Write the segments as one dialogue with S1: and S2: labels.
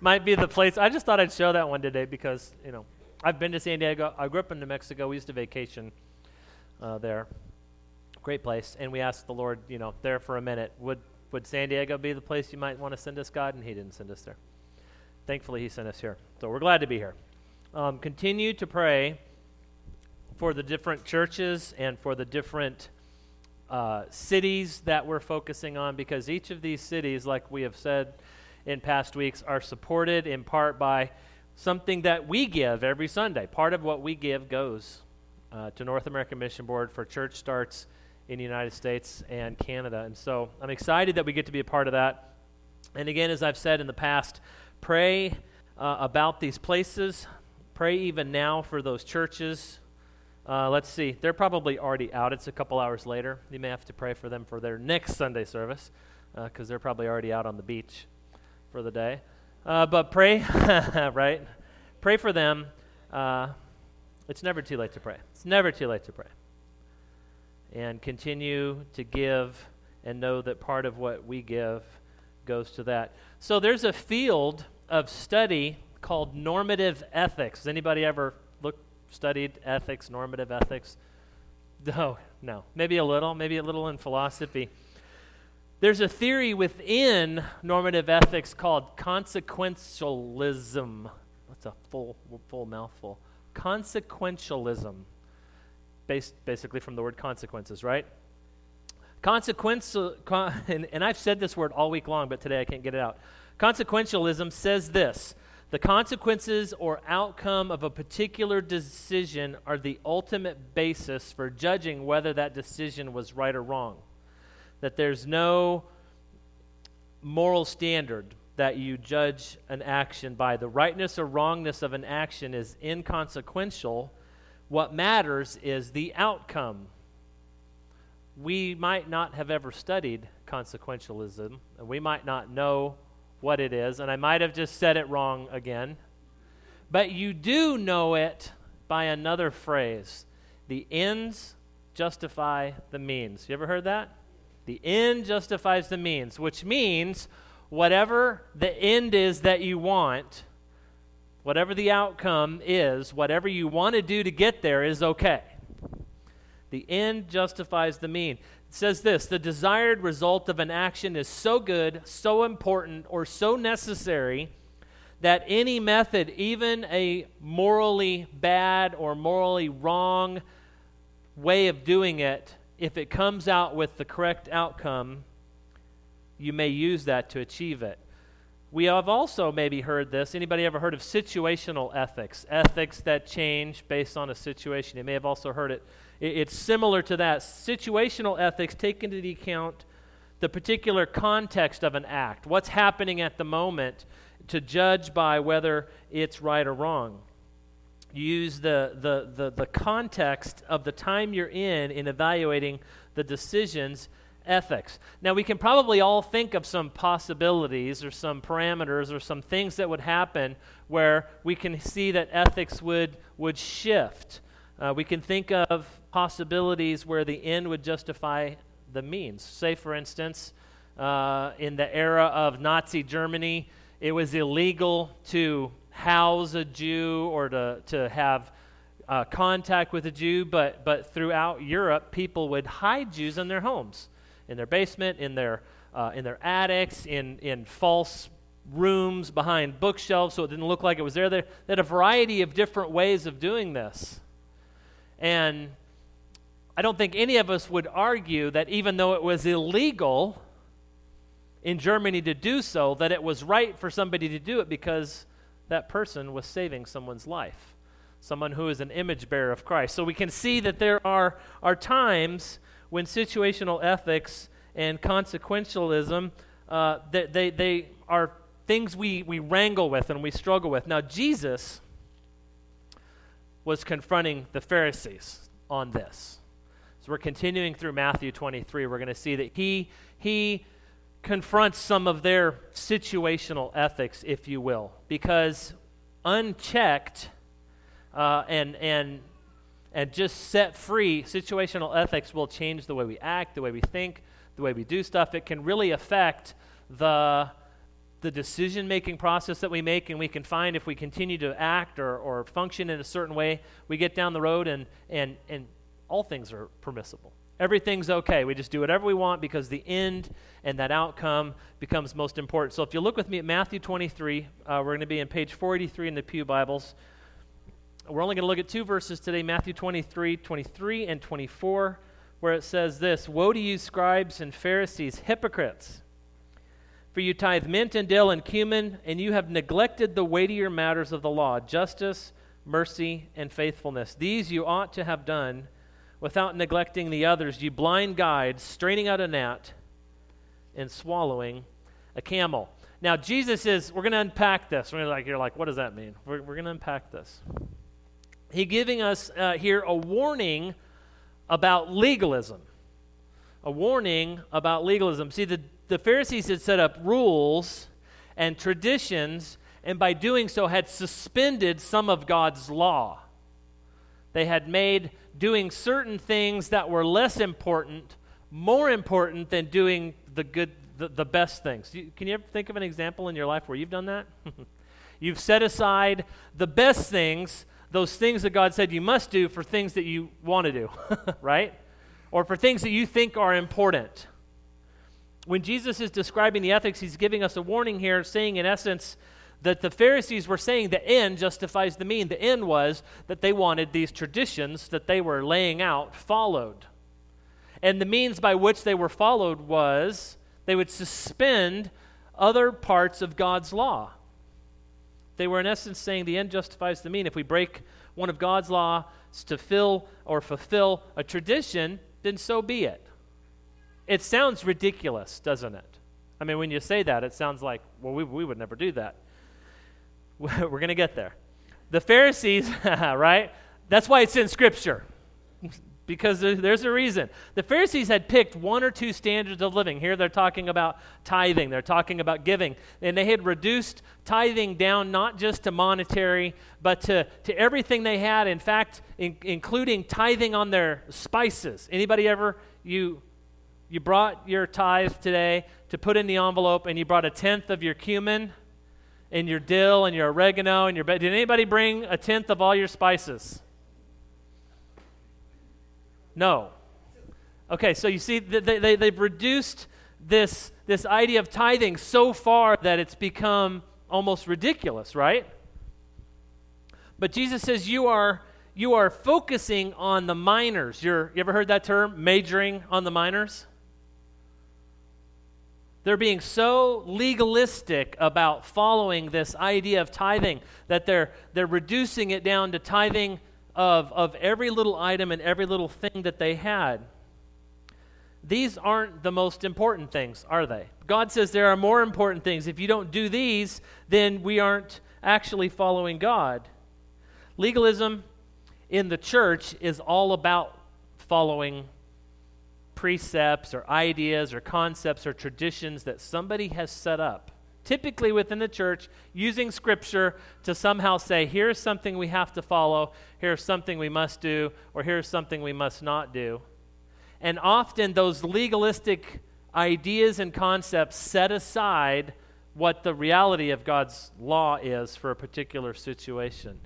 S1: might be the place. I just thought I'd show that one today because, you know, I've been to San Diego. I grew up in New Mexico. We used to vacation uh, there. Great place. And we asked the Lord, you know, there for a minute, would, would San Diego be the place you might want to send us, God? And He didn't send us there. Thankfully, He sent us here. So we're glad to be here. Um, continue to pray for the different churches and for the different uh, cities that we're focusing on because each of these cities, like we have said in past weeks, are supported in part by something that we give every Sunday. Part of what we give goes uh, to North American Mission Board for church starts in the United States and Canada. And so I'm excited that we get to be a part of that. And again, as I've said in the past, pray uh, about these places. Pray even now for those churches uh, let's see. They're probably already out. It's a couple hours later. You may have to pray for them for their next Sunday service because uh, they're probably already out on the beach for the day. Uh, but pray, right? Pray for them. Uh, it's never too late to pray. It's never too late to pray. And continue to give and know that part of what we give goes to that. So there's a field of study called normative ethics. Has anybody ever looked, studied ethics, normative ethics? No, no. Maybe a little, maybe a little in philosophy. There's a theory within normative ethics called consequentialism. That's a full, full mouthful. Consequentialism, based basically from the word consequences, right? Consequence, and, and I've said this word all week long, but today I can't get it out. Consequentialism says this the consequences or outcome of a particular decision are the ultimate basis for judging whether that decision was right or wrong. That there's no moral standard that you judge an action by. The rightness or wrongness of an action is inconsequential. What matters is the outcome. We might not have ever studied consequentialism, and we might not know what it is, and I might have just said it wrong again. But you do know it by another phrase the ends justify the means. You ever heard that? The end justifies the means, which means whatever the end is that you want, whatever the outcome is, whatever you want to do to get there is okay. The end justifies the mean. It says this the desired result of an action is so good, so important, or so necessary that any method, even a morally bad or morally wrong way of doing it, if it comes out with the correct outcome, you may use that to achieve it. We have also maybe heard this. Anybody ever heard of situational ethics? Ethics that change based on a situation. You may have also heard it it's similar to that. Situational ethics take into account the particular context of an act, what's happening at the moment, to judge by whether it's right or wrong. Use the, the, the, the context of the time you're in in evaluating the decisions ethics. Now, we can probably all think of some possibilities or some parameters or some things that would happen where we can see that ethics would, would shift. Uh, we can think of possibilities where the end would justify the means. Say, for instance, uh, in the era of Nazi Germany, it was illegal to house a Jew or to, to have uh, contact with a Jew, but, but throughout Europe, people would hide Jews in their homes, in their basement, in their, uh, in their attics, in, in false rooms behind bookshelves so it didn't look like it was there. They had a variety of different ways of doing this. And I don't think any of us would argue that even though it was illegal in Germany to do so, that it was right for somebody to do it because that person was saving someone's life, someone who is an image bearer of Christ. So we can see that there are, are times when situational ethics and consequentialism, uh, they, they, they are things we, we wrangle with and we struggle with. Now, Jesus was confronting the Pharisees on this. So we're continuing through Matthew 23. We're going to see that he, he confronts some of their situational ethics, if you will, because unchecked uh, and, and, and just set free, situational ethics will change the way we act, the way we think, the way we do stuff. It can really affect the the decision making process that we make, and we can find if we continue to act or, or function in a certain way, we get down the road and, and, and all things are permissible. Everything's okay. We just do whatever we want because the end and that outcome becomes most important. So if you look with me at Matthew 23, uh, we're going to be in page 483 in the Pew Bibles. We're only going to look at two verses today Matthew 23, 23, and 24, where it says this Woe to you, scribes and Pharisees, hypocrites! For you tithe mint and dill and cumin, and you have neglected the weightier matters of the law justice, mercy, and faithfulness. These you ought to have done without neglecting the others. You blind guides, straining out a gnat and swallowing a camel. Now, Jesus is, we're going to unpack this. We're like, you're like, what does that mean? We're, we're going to unpack this. He giving us uh, here a warning about legalism. A warning about legalism. See, the the Pharisees had set up rules and traditions, and by doing so, had suspended some of God's law. They had made doing certain things that were less important more important than doing the good the, the best things. Can you ever think of an example in your life where you've done that? You've set aside the best things those things that god said you must do for things that you want to do right? Or for things that you think are important. When Jesus is describing the ethics, he's giving us a warning here, saying in essence that the Pharisees were saying the end justifies the mean. The end was that they wanted these traditions that they were laying out followed. And the means by which they were followed was they would suspend other parts of God's law. They were, in essence, saying the end justifies the mean. If we break one of God's laws to fill or fulfill a tradition, then so be it. It sounds ridiculous, doesn't it? I mean, when you say that, it sounds like, well, we, we would never do that. We're going to get there. The Pharisees, right? That's why it's in Scripture, because there's a reason. The Pharisees had picked one or two standards of living. Here they're talking about tithing, they're talking about giving. And they had reduced tithing down not just to monetary, but to, to everything they had. In fact, in, including tithing on their spices. Anybody ever, you you brought your tithe today to put in the envelope and you brought a tenth of your cumin and your dill and your oregano and your did anybody bring a tenth of all your spices? No. Okay so you see they, they, they've reduced this this idea of tithing so far that it's become almost ridiculous right? But jesus says you are you are focusing on the minors. You're you ever heard that term majoring on the minors they're being so legalistic about following this idea of tithing that they're, they're reducing it down to tithing of, of every little item and every little thing that they had. These aren't the most important things, are they? God says there are more important things. If you don't do these, then we aren't actually following God. Legalism in the church is all about following precepts or ideas or concepts or traditions that somebody has set up, typically within the church, using Scripture to somehow say, here's something we have to follow, here's something we must do, or here's something we must not do. And often those legalistic ideas and concepts set aside what the reality of God's law is for a particular situation.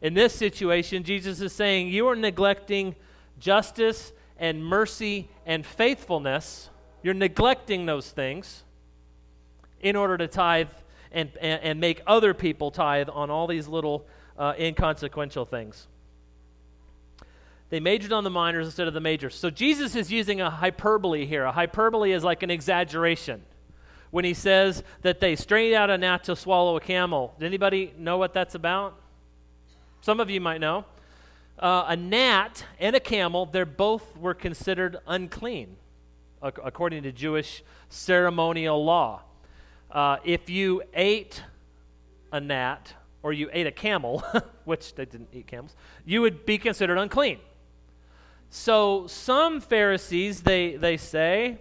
S1: In this situation, Jesus is saying, You are neglecting justice and mercy and faithfulness, you're neglecting those things in order to tithe and, and, and make other people tithe on all these little uh, inconsequential things. They majored on the minors instead of the majors. So Jesus is using a hyperbole here. A hyperbole is like an exaggeration. When he says that they strained out a gnat to swallow a camel, Does anybody know what that's about? Some of you might know uh, a gnat and a camel, they both were considered unclean according to Jewish ceremonial law. Uh, if you ate a gnat or you ate a camel, which they didn't eat camels, you would be considered unclean. So some Pharisees, they, they say,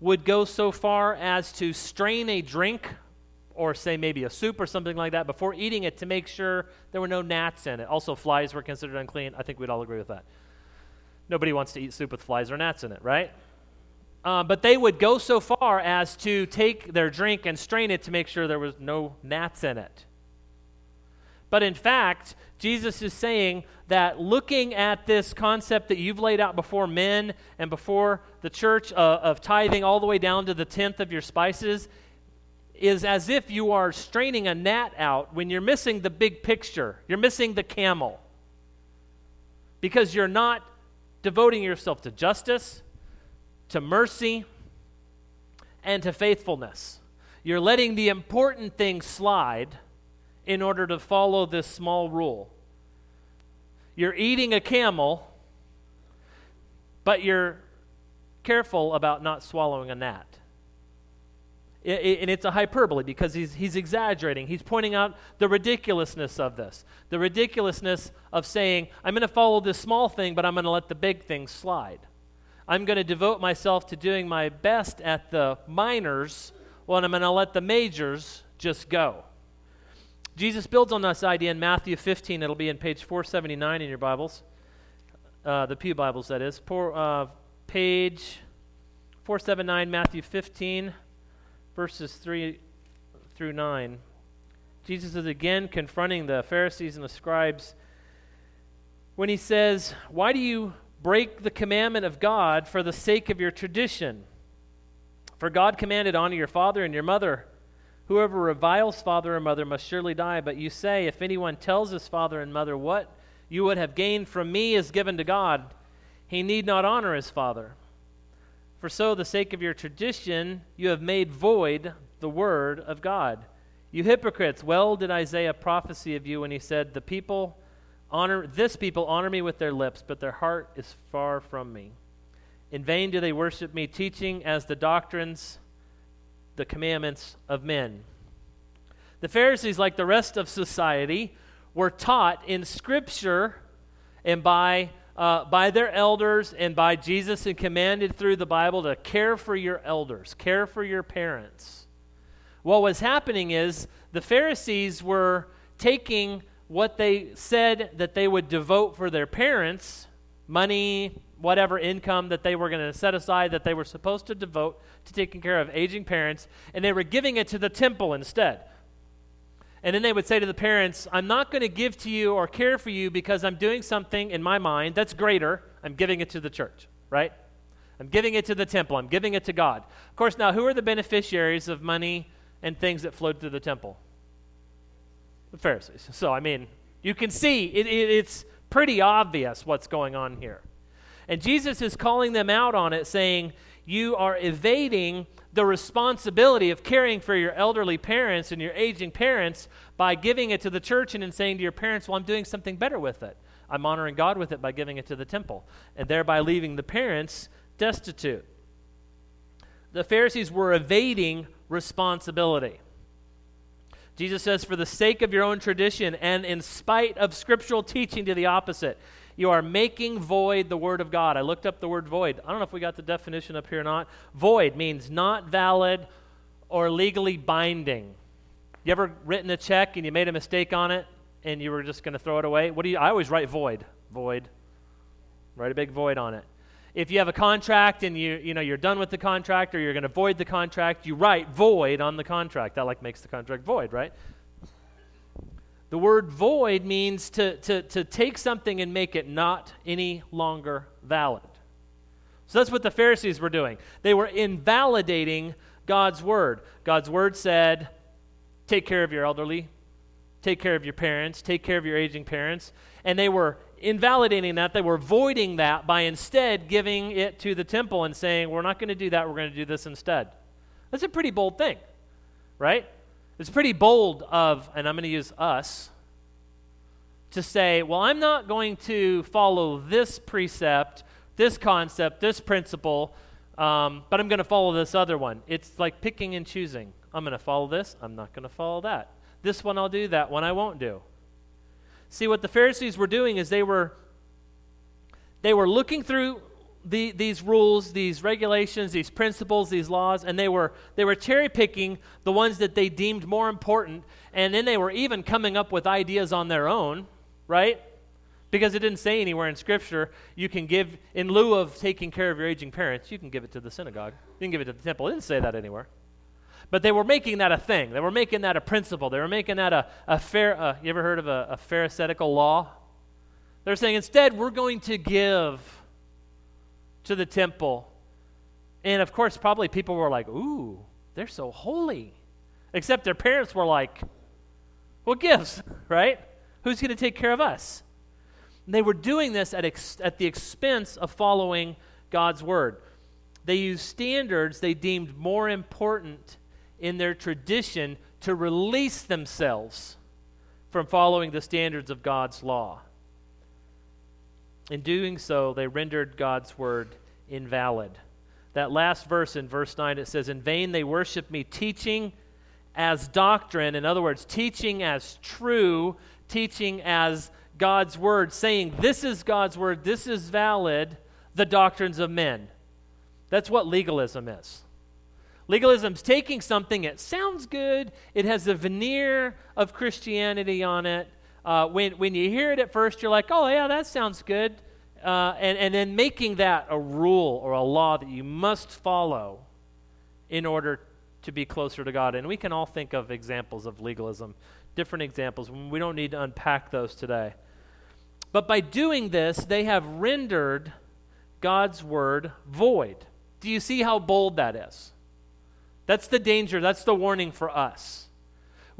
S1: would go so far as to strain a drink or say maybe a soup or something like that before eating it to make sure there were no gnats in it. Also, flies were considered unclean. I think we'd all agree with that. Nobody wants to eat soup with flies or gnats in it, right? uh, but they would go so far as to take their drink and strain it to make sure there was no gnats in it. But in fact, Jesus is saying that looking at this concept that you've laid out before men and before the church uh, of tithing all the way down to the tenth of your spices is as if you are straining a gnat out when you're missing the big picture. You're missing the camel. Because you're not devoting yourself to justice, to mercy, and to faithfulness. You're letting the important things slide in order to follow this small rule. You're eating a camel, but you're careful about not swallowing a gnat. And it's a hyperbole because he's, he's exaggerating. He's pointing out the ridiculousness of this. The ridiculousness of saying, I'm going to follow this small thing, but I'm going to let the big thing slide. I'm going to devote myself to doing my best at the minors, well, I'm going to let the majors just go. Jesus builds on this idea in Matthew 15. It'll be in page 479 in your Bibles, uh, the Pew Bibles, that is. Poor, uh, page 479, Matthew 15, verses 3 through 9. Jesus is again confronting the Pharisees and the scribes when he says, Why do you break the commandment of God for the sake of your tradition? For God commanded, Honor your father and your mother Whoever reviles father or mother must surely die. But you say, If anyone tells his father and mother, What you would have gained from me is given to God, he need not honor his father. For so, the sake of your tradition, you have made void the word of God. You hypocrites, well did Isaiah prophesy of you when he said, The people honor this people honor me with their lips, but their heart is far from me. In vain do they worship me, teaching as the doctrines the commandments of men. The Pharisees, like the rest of society, were taught in Scripture and by, uh, by their elders and by Jesus and commanded through the Bible to care for your elders, care for your parents. What was happening is the Pharisees were taking what they said that they would devote for their parents money, whatever income that they were going to set aside that they were supposed to devote to taking care of aging parents, and they were giving it to the temple instead. And then they would say to the parents, I'm not going to give to you or care for you because I'm doing something in my mind that's greater. I'm giving it to the church, right? I'm giving it to the temple. I'm giving it to God. Of course, now, who are the beneficiaries of money and things that flowed through the temple? The Pharisees. So, I mean, you can see it, it, it's pretty obvious what's going on here. And Jesus is calling them out on it, saying, You are evading the responsibility of caring for your elderly parents and your aging parents by giving it to the church and then saying to your parents, Well, I'm doing something better with it. I'm honoring God with it by giving it to the temple, and thereby leaving the parents destitute. The Pharisees were evading responsibility. Jesus says, For the sake of your own tradition and in spite of scriptural teaching to the opposite, you are making void the word of God. I looked up the word void. I don't know if we got the definition up here or not. Void means not valid or legally binding. You ever written a check and you made a mistake on it and you were just going to throw it away? What do you I always write void. Void. Write a big void on it. If you have a contract and you you know you're done with the contract or you're going to void the contract, you write void on the contract. That like makes the contract void, right? The word void means to, to, to take something and make it not any longer valid. So that's what the Pharisees were doing. They were invalidating God's word. God's word said, take care of your elderly, take care of your parents, take care of your aging parents. And they were invalidating that. They were voiding that by instead giving it to the temple and saying, we're not going to do that, we're going to do this instead. That's a pretty bold thing, right? It's pretty bold of, and I'm going to use us, to say, well, I'm not going to follow this precept, this concept, this principle, um, but I'm going to follow this other one. It's like picking and choosing. I'm going to follow this, I'm not going to follow that. This one I'll do, that one I won't do. See, what the Pharisees were doing is they were they were looking through the, these rules, these regulations, these principles, these laws, and they were, they were cherry picking the ones that they deemed more important, and then they were even coming up with ideas on their own, right? Because it didn't say anywhere in Scripture you can give, in lieu of taking care of your aging parents, you can give it to the synagogue. You can give it to the temple. It didn't say that anywhere. But they were making that a thing. They were making that a principle. They were making that a, a fair, uh, you ever heard of a, a Pharisaical law? They're saying instead, we're going to give to the temple. And of course, probably people were like, ooh, they're so holy. Except their parents were like, what gives, right? Who's going to take care of us? And they were doing this at, ex- at the expense of following God's word. They used standards they deemed more important in their tradition to release themselves from following the standards of God's law. In doing so, they rendered God's word invalid. That last verse in verse 9, it says, In vain they worship me, teaching as doctrine. In other words, teaching as true, teaching as God's word, saying, This is God's word, this is valid, the doctrines of men. That's what legalism is. Legalism's taking something it sounds good, it has a veneer of Christianity on it. Uh, when, when you hear it at first, you're like, oh, yeah, that sounds good. Uh, and, and then making that a rule or a law that you must follow in order to be closer to God. And we can all think of examples of legalism, different examples. We don't need to unpack those today. But by doing this, they have rendered God's word void. Do you see how bold that is? That's the danger, that's the warning for us.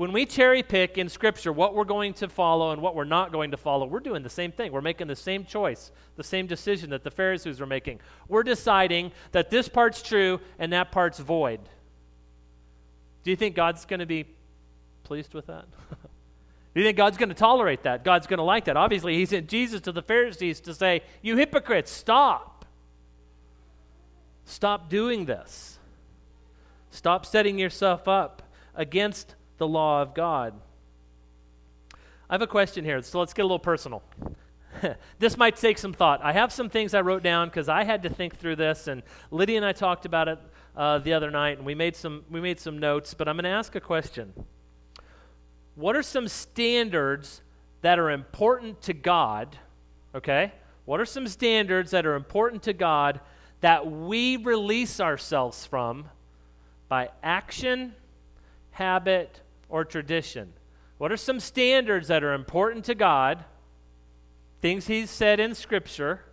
S1: When we cherry pick in Scripture what we're going to follow and what we're not going to follow, we're doing the same thing. We're making the same choice, the same decision that the Pharisees were making. We're deciding that this part's true and that part's void. Do you think God's going to be pleased with that? Do you think God's going to tolerate that? God's going to like that? Obviously, He sent Jesus to the Pharisees to say, You hypocrites, stop. Stop doing this. Stop setting yourself up against the law of God. I have a question here, so let's get a little personal. this might take some thought. I have some things I wrote down because I had to think through this, and Lydia and I talked about it uh, the other night, and we made some we made some notes. But I'm going to ask a question. What are some standards that are important to God? Okay, what are some standards that are important to God that we release ourselves from by action, habit, or tradition? What are some standards that are important to God, things He's said in Scripture,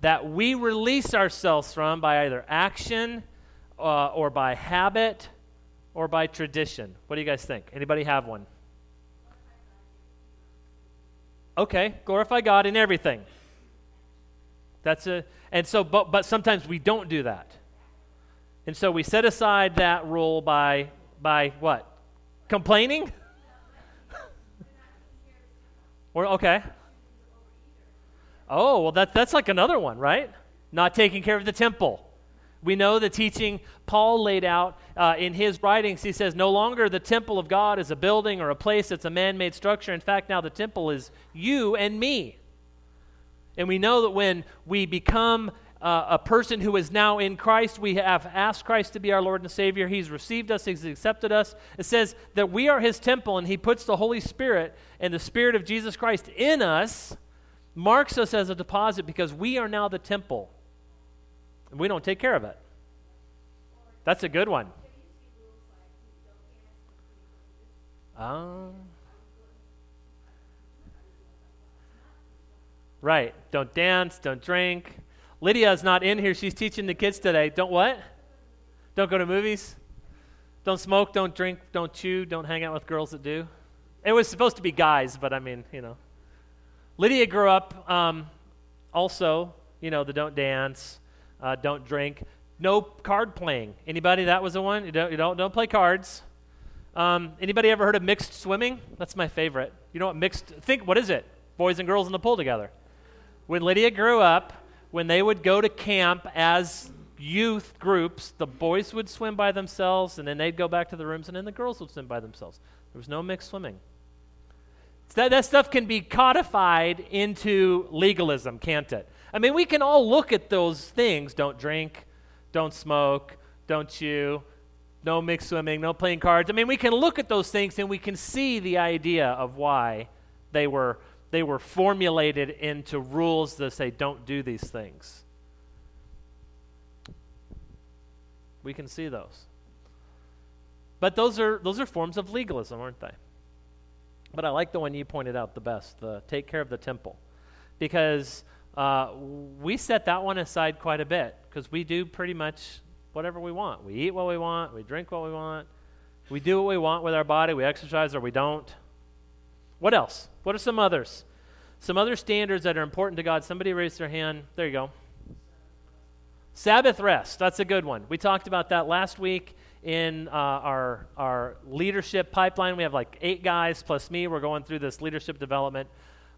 S1: that we release ourselves from by either action uh, or by habit or by tradition? What do you guys think? Anybody have one? Okay, glorify God in everything. That's a and so but but sometimes we don't do that. And so we set aside that rule by, by what? Complaining? or, okay. Oh, well, that, that's like another one, right? Not taking care of the temple. We know the teaching Paul laid out uh, in his writings. He says, No longer the temple of God is a building or a place, it's a man made structure. In fact, now the temple is you and me. And we know that when we become uh, a person who is now in Christ. We have asked Christ to be our Lord and Savior. He's received us, He's accepted us. It says that we are His temple, and He puts the Holy Spirit and the Spirit of Jesus Christ in us, marks us as a deposit because we are now the temple. And we don't take care of it. That's a good one. Um, right. Don't dance, don't drink. Lydia is not in here. She's teaching the kids today. Don't what? Don't go to movies. Don't smoke, don't drink, don't chew, don't hang out with girls that do. It was supposed to be guys, but I mean, you know. Lydia grew up um, also, you know, the don't dance, uh, don't drink, no card playing. Anybody? That was the one. You don't, you don't, don't play cards. Um, anybody ever heard of mixed swimming? That's my favorite. You know what mixed? Think what is it? Boys and girls in the pool together. When Lydia grew up, when they would go to camp as youth groups, the boys would swim by themselves, and then they'd go back to the rooms, and then the girls would swim by themselves. There was no mixed swimming. So that, that stuff can be codified into legalism, can't it? I mean, we can all look at those things don't drink, don't smoke, don't chew, no mixed swimming, no playing cards. I mean, we can look at those things and we can see the idea of why they were they were formulated into rules that say don't do these things. We can see those. But those are those are forms of legalism, aren't they? But I like the one you pointed out the best, the take care of the temple. Because uh, we set that one aside quite a bit because we do pretty much whatever we want. We eat what we want, we drink what we want, we do what we want with our body, we exercise or we don't. What else? What are some others? Some other standards that are important to God. Somebody raise their hand. There you go. Sabbath rest. That's a good one. We talked about that last week in uh, our, our leadership pipeline. We have like eight guys plus me. We're going through this leadership development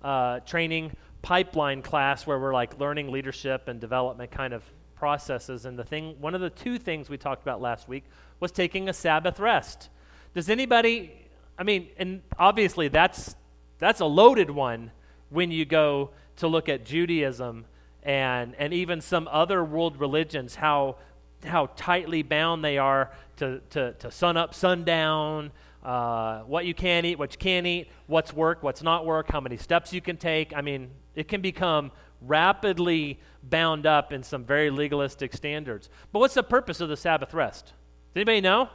S1: uh, training pipeline class where we're like learning leadership and development kind of processes. And the thing, one of the two things we talked about last week was taking a Sabbath rest. Does anybody, I mean, and obviously that's, that's a loaded one when you go to look at Judaism and, and even some other world religions, how, how tightly bound they are to, to, to sun up, sundown, uh, what you can eat, what you can't eat, what's work, what's not work, how many steps you can take. I mean, it can become rapidly bound up in some very legalistic standards. But what's the purpose of the Sabbath rest? Does anybody know?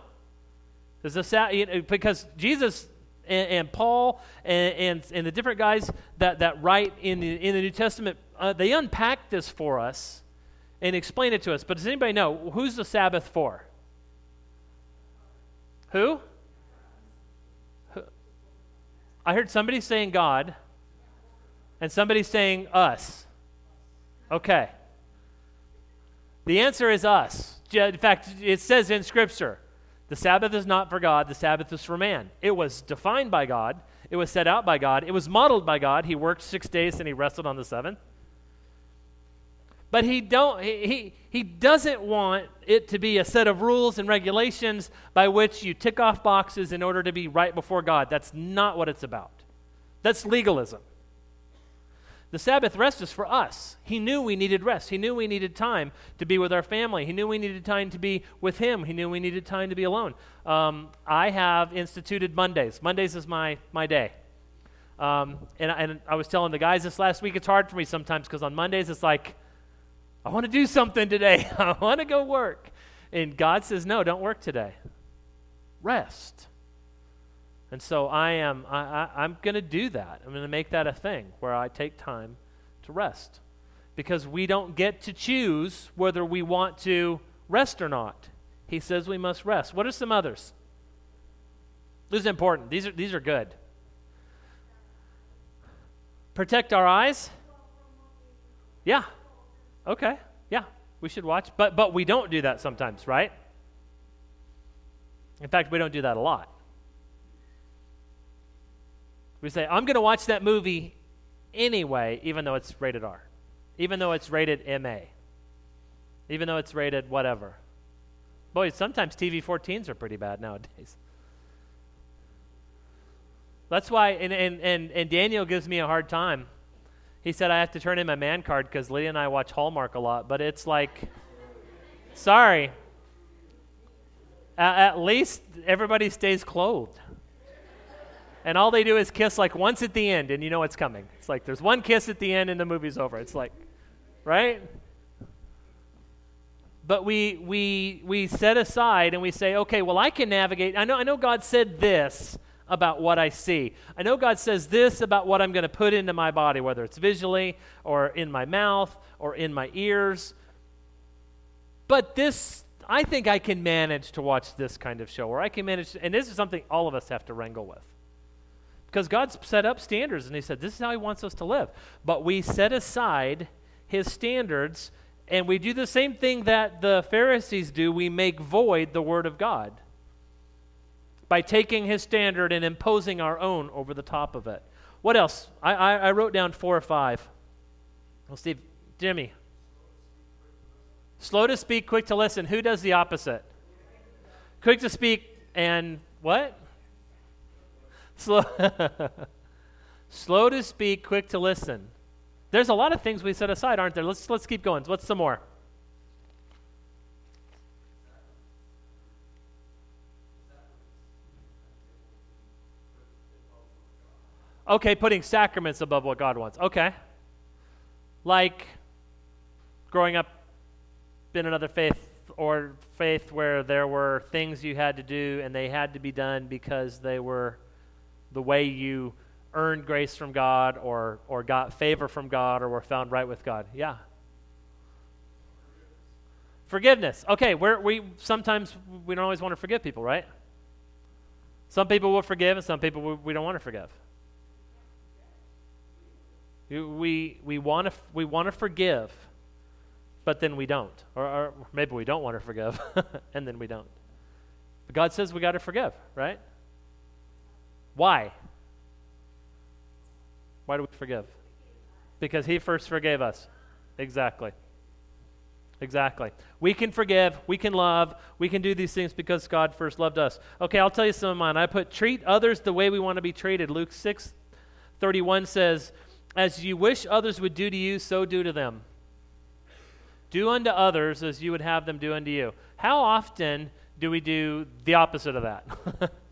S1: Does the because Jesus and, and Paul and, and, and, the different guys that, that write in the, in the New Testament, uh, they unpack this for us and explain it to us. But does anybody know who's the Sabbath for? Who? Who? I heard somebody saying God and somebody saying us. Okay. The answer is us. In fact, it says in Scripture the Sabbath is not for God, the Sabbath is for man. It was defined by God, it was set out by God, it was modeled by God. He worked six days and he rested on the seventh. But he, don't, he, he doesn't want it to be a set of rules and regulations by which you tick off boxes in order to be right before God. That's not what it's about. That's legalism. The Sabbath rest is for us. He knew we needed rest. He knew we needed time to be with our family. He knew we needed time to be with Him. He knew we needed time to be alone. Um, I have instituted Mondays. Mondays is my, my day. Um, and, and I was telling the guys this last week, it's hard for me sometimes because on Mondays it's like, I want to do something today. I want to go work. And God says, no, don't work today. Rest. And so I am I, I, am going to do that. I'm going to make that a thing where I take time to rest. Because we don't get to choose whether we want to rest or not. He says we must rest. What are some others? This is important. These are, these are good. Protect our eyes? Yeah. Okay. Yeah. We should watch. But but we don't do that sometimes, right? In fact, we don't do that a lot. We say, I'm going to watch that movie anyway, even though it's rated R, even though it's rated MA, even though it's rated whatever. Boy, sometimes TV 14s are pretty bad nowadays. That's why, and, and, and, and Daniel gives me a hard time. He said I have to turn in my man card because Lydia and I watch Hallmark a lot, but it's like, sorry. At, at least everybody stays clothed and all they do is kiss like once at the end, and you know what's coming. It's like there's one kiss at the end, and the movie's over. It's like, right? But we we we set aside and we say, okay, well, I can navigate. I know I know God said this about what I see. I know God says this about what I'm going to put into my body, whether it's visually or in my mouth or in my ears. But this, I think I can manage to watch this kind of show, or I can manage, and this is something all of us have to wrangle with. Because God's set up standards and He said, this is how He wants us to live. But we set aside His standards and we do the same thing that the Pharisees do. We make void the Word of God by taking His standard and imposing our own over the top of it. What else? I, I, I wrote down four or five. Well, Steve, Jimmy. Slow to speak, quick to listen. Who does the opposite? Quick to speak and what? Slow, slow to speak, quick to listen. There's a lot of things we set aside, aren't there? Let's, let's keep going. What's some more? Okay, putting sacraments above what God wants. Okay. Like growing up in another faith or faith where there were things you had to do and they had to be done because they were the way you earned grace from God or, or got favor from God or were found right with God. Yeah. Forgiveness. Okay, we're, we sometimes we don't always want to forgive people, right? Some people will forgive, and some people we, we don't want to forgive. We, we want to we want to forgive, but then we don't, or, or maybe we don't want to forgive, and then we don't. But God says we got to forgive, right? Why? Why do we forgive? Because He first forgave us. Exactly. Exactly. We can forgive, we can love, we can do these things because God first loved us. Okay, I'll tell you some of mine. I put treat others the way we want to be treated. Luke 6 31 says, As you wish others would do to you, so do to them. Do unto others as you would have them do unto you. How often do we do the opposite of that?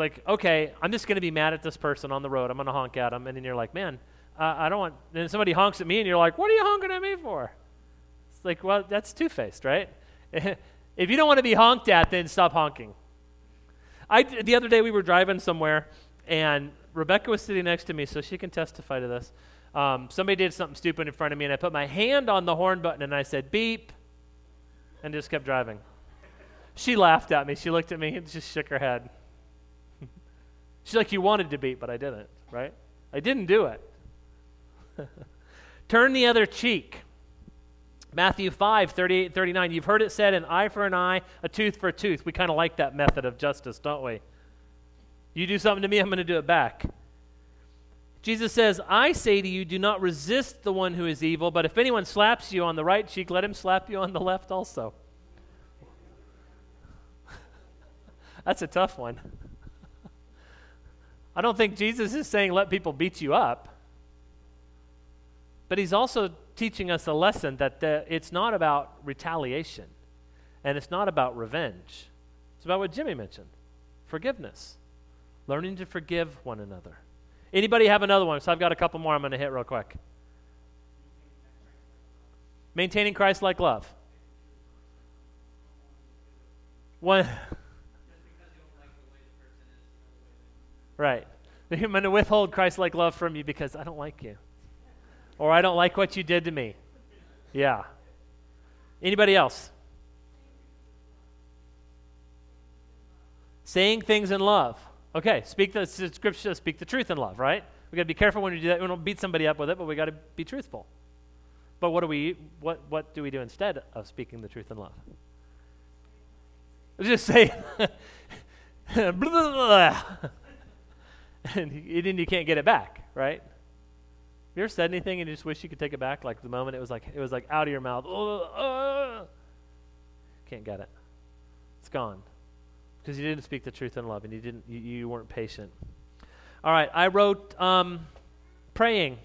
S1: like, okay, I'm just going to be mad at this person on the road. I'm going to honk at them. And then you're like, man, uh, I don't want, then somebody honks at me and you're like, what are you honking at me for? It's like, well, that's two faced, right? if you don't want to be honked at, then stop honking. I, the other day we were driving somewhere and Rebecca was sitting next to me, so she can testify to this. Um, somebody did something stupid in front of me, and I put my hand on the horn button and I said, beep, and just kept driving. She laughed at me. She looked at me and just shook her head. She's like, You wanted to beat, but I didn't, right? I didn't do it. Turn the other cheek. Matthew 5, 38, 39. You've heard it said, an eye for an eye, a tooth for a tooth. We kind of like that method of justice, don't we? You do something to me, I'm going to do it back. Jesus says, I say to you, do not resist the one who is evil, but if anyone slaps you on the right cheek, let him slap you on the left also. That's a tough one. I don't think Jesus is saying let people beat you up. But he's also teaching us a lesson that the, it's not about retaliation and it's not about revenge. It's about what Jimmy mentioned forgiveness, learning to forgive one another. Anybody have another one? So I've got a couple more I'm going to hit real quick. Maintaining Christ like love. One. Right. I'm going to withhold Christ like love from you because I don't like you or I don't like what you did to me. Yeah. Anybody else? Saying things in love. Okay, speak the scripture speak the truth in love, right? We got to be careful when we do that. We don't beat somebody up with it, but we got to be truthful. But what do we what what do we do instead of speaking the truth in love? Just say blah, blah, blah, and then you can't get it back, right? you ever said anything and you just wish you could take it back? Like the moment it was like it was like out of your mouth. Can't get it. It's gone because you didn't speak the truth in love and you didn't. You, you weren't patient. All right, I wrote um, praying.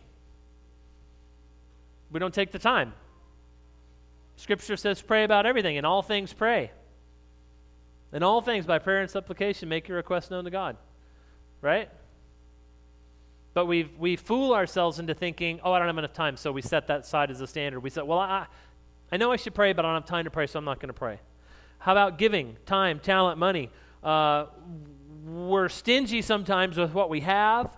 S1: We don't take the time. Scripture says pray about everything. In all things, pray. In all things, by prayer and supplication, make your request known to God. Right? But we we fool ourselves into thinking, oh, I don't have enough time, so we set that side as a standard. We said, well, I, I know I should pray, but I don't have time to pray, so I'm not going to pray. How about giving time, talent, money? Uh, we're stingy sometimes with what we have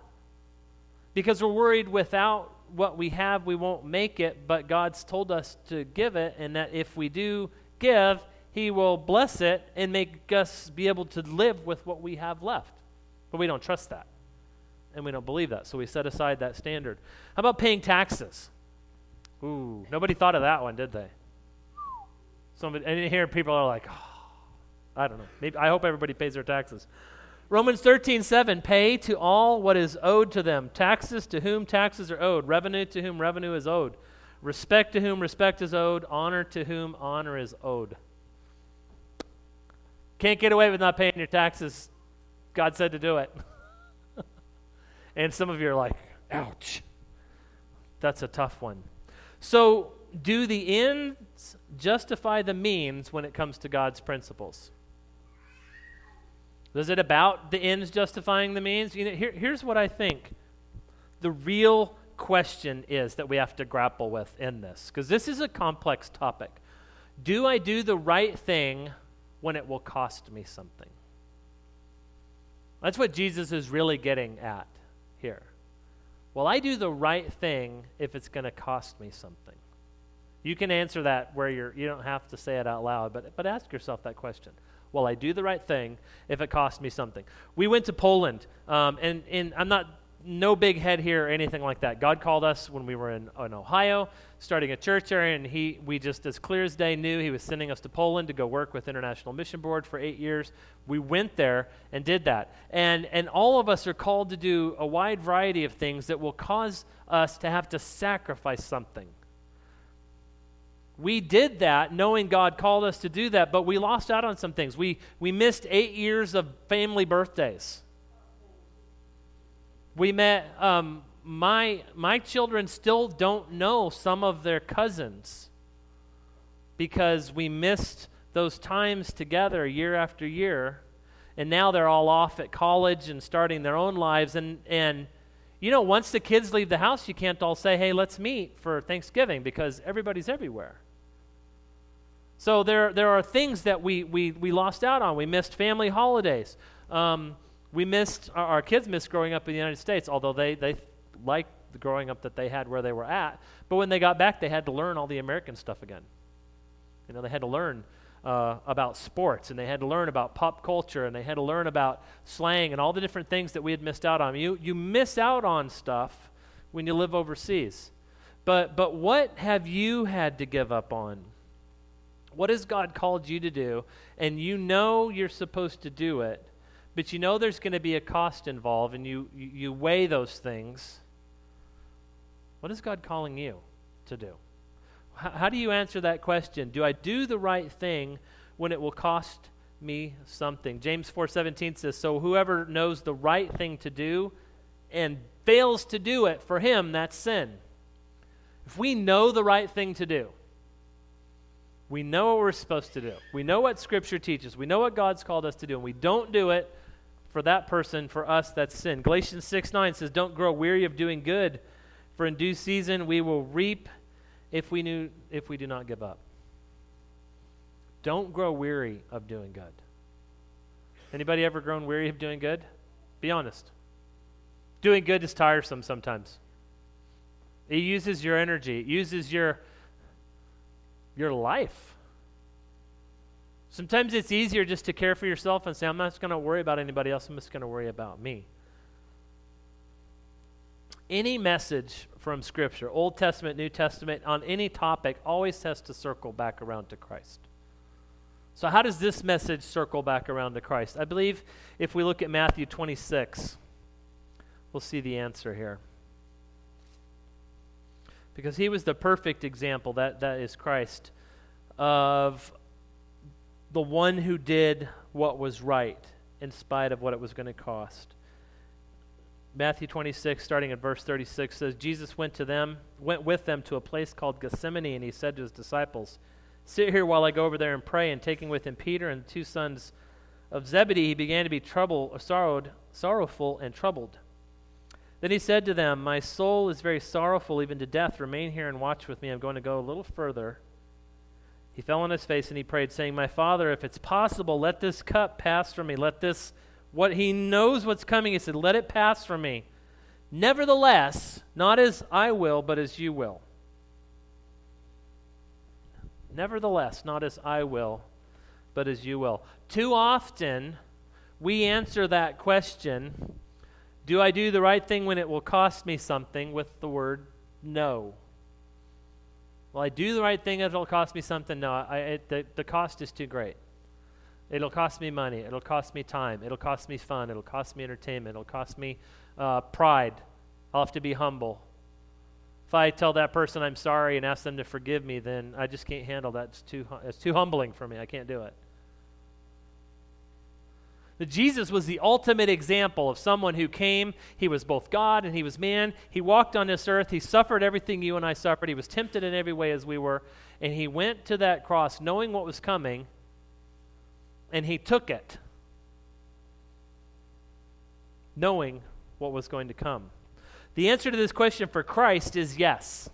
S1: because we're worried without what we have, we won't make it, but God's told us to give it, and that if we do give, He will bless it and make us be able to live with what we have left. But we don't trust that and we don't believe that, so we set aside that standard. How about paying taxes? Ooh, nobody thought of that one, did they? Somebody, and here people are like, oh, I don't know. Maybe I hope everybody pays their taxes. Romans 13, 7, pay to all what is owed to them. Taxes to whom taxes are owed. Revenue to whom revenue is owed. Respect to whom respect is owed. Honor to whom honor is owed. Can't get away with not paying your taxes. God said to do it. And some of you are like, ouch. That's a tough one. So, do the ends justify the means when it comes to God's principles? Is it about the ends justifying the means? You know, here, here's what I think the real question is that we have to grapple with in this, because this is a complex topic. Do I do the right thing when it will cost me something? That's what Jesus is really getting at here. Well, I do the right thing if it's going to cost me something? You can answer that where you're, you don't have to say it out loud, but, but ask yourself that question. Well, I do the right thing if it costs me something? We went to Poland, um, and, and I'm not no big head here or anything like that. God called us when we were in, in Ohio, starting a church area, and he, we just, as clear as day, knew He was sending us to Poland to go work with International Mission Board for eight years. We went there and did that. And, and all of us are called to do a wide variety of things that will cause us to have to sacrifice something. We did that knowing God called us to do that, but we lost out on some things. We, we missed eight years of family birthdays we met, um, my, my children still don't know some of their cousins because we missed those times together year after year. And now they're all off at college and starting their own lives. And, and you know, once the kids leave the house, you can't all say, hey, let's meet for Thanksgiving because everybody's everywhere. So there, there are things that we, we, we lost out on. We missed family holidays. Um, we missed, our, kids missed growing up in the United States, although they, they liked the growing up that they had where they were at. But when they got back, they had to learn all the American stuff again. You know, they had to learn uh, about sports and they had to learn about pop culture and they had to learn about slang and all the different things that we had missed out on. You, you miss out on stuff when you live overseas. But, but what have you had to give up on? What has God called you to do? And you know you're supposed to do it, but you know there's going to be a cost involved, and you, you, weigh those things. What is God calling you to do? How do you answer that question? Do I do the right thing when it will cost me something? James 4:17 says, "So whoever knows the right thing to do and fails to do it, for him that's sin." If we know the right thing to do, we know what we're supposed to do. We know what Scripture teaches. We know what God's called us to do, and we don't do it, for that person, for us, that's sin. Galatians 6 9 says, Don't grow weary of doing good, for in due season we will reap if we, knew, if we do not give up. Don't grow weary of doing good. Anybody ever grown weary of doing good? Be honest. Doing good is tiresome sometimes. It uses your energy, it uses your, your life. Sometimes it's easier just to care for yourself and say, I'm not going to worry about anybody else, I'm just going to worry about me. Any message from Scripture, Old Testament, New Testament, on any topic, always has to circle back around to Christ. So, how does this message circle back around to Christ? I believe if we look at Matthew 26, we'll see the answer here. Because he was the perfect example, that, that is Christ, of the one who did what was right in spite of what it was going to cost. Matthew 26, starting at verse 36, says, Jesus went to them, went with them to a place called Gethsemane, and he said to his disciples, Sit here while I go over there and pray. And taking with him Peter and the two sons of Zebedee, he began to be troubled, sorrowed, sorrowful and troubled. Then he said to them, My soul is very sorrowful, even to death. Remain here and watch with me. I'm going to go a little further he fell on his face and he prayed, saying, My Father, if it's possible, let this cup pass from me. Let this, what he knows what's coming, he said, Let it pass from me. Nevertheless, not as I will, but as you will. Nevertheless, not as I will, but as you will. Too often, we answer that question Do I do the right thing when it will cost me something? with the word no. Will I do the right thing if it'll cost me something? No, I, it, the, the cost is too great. It'll cost me money. It'll cost me time. It'll cost me fun. It'll cost me entertainment. It'll cost me uh, pride. I'll have to be humble. If I tell that person I'm sorry and ask them to forgive me, then I just can't handle that. It's too, it's too humbling for me. I can't do it. That Jesus was the ultimate example of someone who came, he was both God and he was man. He walked on this earth, he suffered everything you and I suffered, he was tempted in every way as we were, and he went to that cross knowing what was coming, and he took it. knowing what was going to come. The answer to this question for Christ is yes.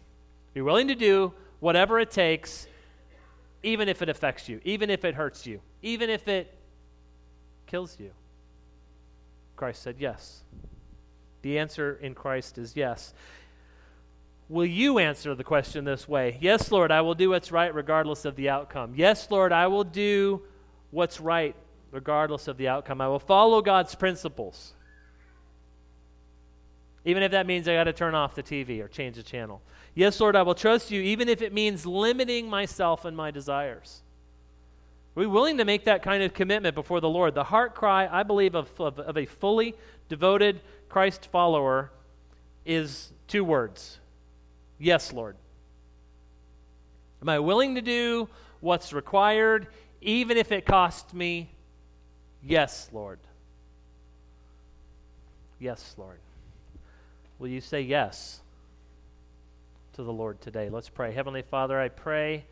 S1: Be willing to do whatever it takes, even if it affects you, even if it hurts you, even if it kills you. Christ said yes. The answer in Christ is yes. Will you answer the question this way? Yes, Lord, I will do what's right regardless of the outcome. Yes, Lord, I will do what's right regardless of the outcome. I will follow God's principles. Even if that means I got to turn off the TV or change the channel. Yes, Lord, I will trust you, even if it means limiting myself and my desires. Are we willing to make that kind of commitment before the Lord? The heart cry, I believe, of, of, of a fully devoted Christ follower is two words Yes, Lord. Am I willing to do what's required, even if it costs me? Yes, Lord. Yes, Lord. Will you say yes to the Lord today? Let's pray. Heavenly Father, I pray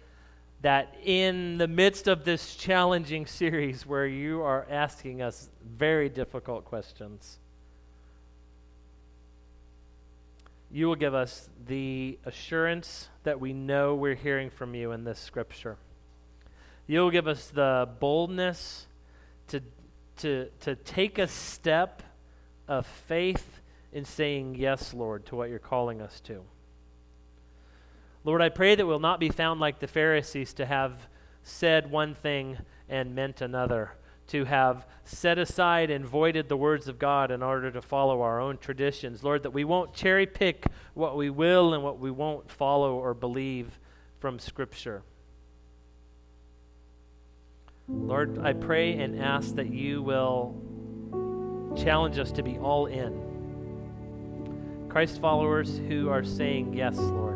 S1: that in the midst of this challenging series where you are asking us very difficult questions, you will give us the assurance that we know we're hearing from you in this scripture. You'll give us the boldness to, to, to take a step of faith in saying yes, Lord, to what you're calling us to. Lord, I pray that we'll not be found like the Pharisees to have said one thing and meant another, to have set aside and voided the words of God in order to follow our own traditions. Lord, that we won't cherry pick what we will and what we won't follow or believe from Scripture. Lord, I pray and ask that you will challenge us to be all in. Christ followers who are saying yes, Lord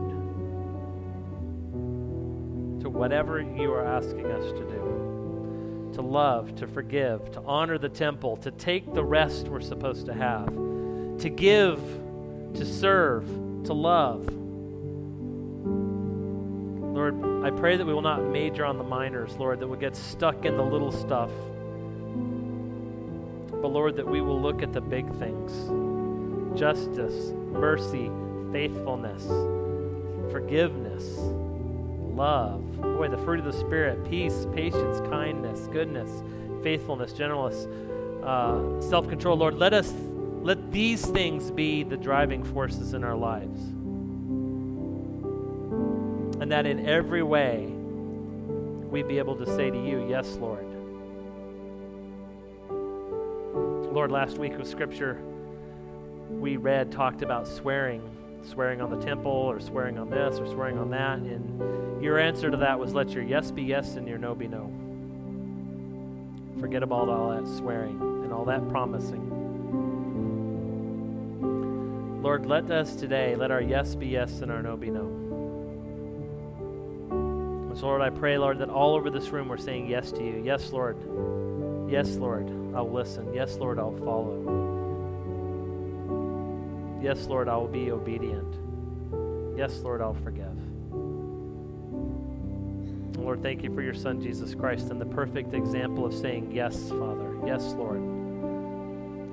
S1: whatever you are asking us to do to love, to forgive, to honor the temple, to take the rest we're supposed to have, to give, to serve, to love. Lord, I pray that we will not major on the minors, Lord, that we get stuck in the little stuff. But Lord, that we will look at the big things justice, mercy, faithfulness, forgiveness love. Boy, the fruit of the Spirit peace, patience, kindness, goodness, faithfulness, gentleness, uh, self control. Lord, let us. Let these things be the driving forces in our lives. And that in every way we be able to say to you, Yes, Lord. Lord, last week with Scripture we read talked about swearing swearing on the temple or swearing on this or swearing on that. And your answer to that was let your yes be yes and your no be no. Forget about all that swearing and all that promising. Lord, let us today, let our yes be yes and our no be no. So, Lord, I pray, Lord, that all over this room we're saying yes to you. Yes, Lord. Yes, Lord, I'll listen. Yes, Lord, I'll follow. Yes, Lord, I will be obedient. Yes, Lord, I'll forgive. Lord, thank you for your Son, Jesus Christ, and the perfect example of saying, Yes, Father. Yes, Lord.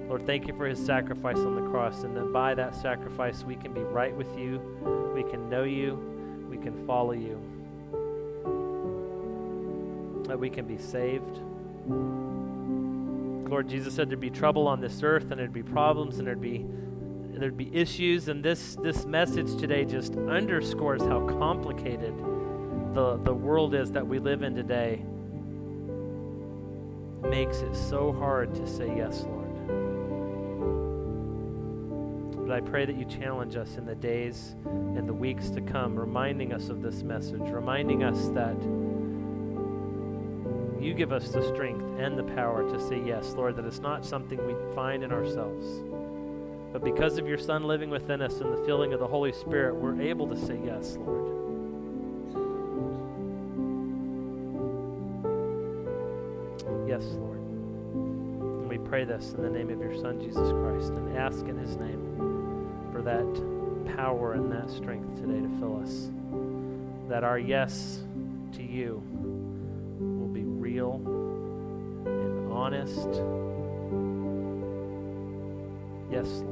S1: Lord, thank you for his sacrifice on the cross, and that by that sacrifice we can be right with you, we can know you, we can follow you, that we can be saved. Lord, Jesus said there'd be trouble on this earth, and there'd be problems, and there'd be there'd be issues, and this, this message today just underscores how complicated the, the world is that we live in today. Makes it so hard to say yes, Lord. But I pray that you challenge us in the days and the weeks to come, reminding us of this message, reminding us that you give us the strength and the power to say yes, Lord, that it's not something we find in ourselves but because of your Son living within us and the filling of the Holy Spirit, we're able to say yes, Lord. Yes, Lord. And we pray this in the name of your Son, Jesus Christ, and ask in his name for that power and that strength today to fill us. That our yes to you will be real and honest Yes, Lord.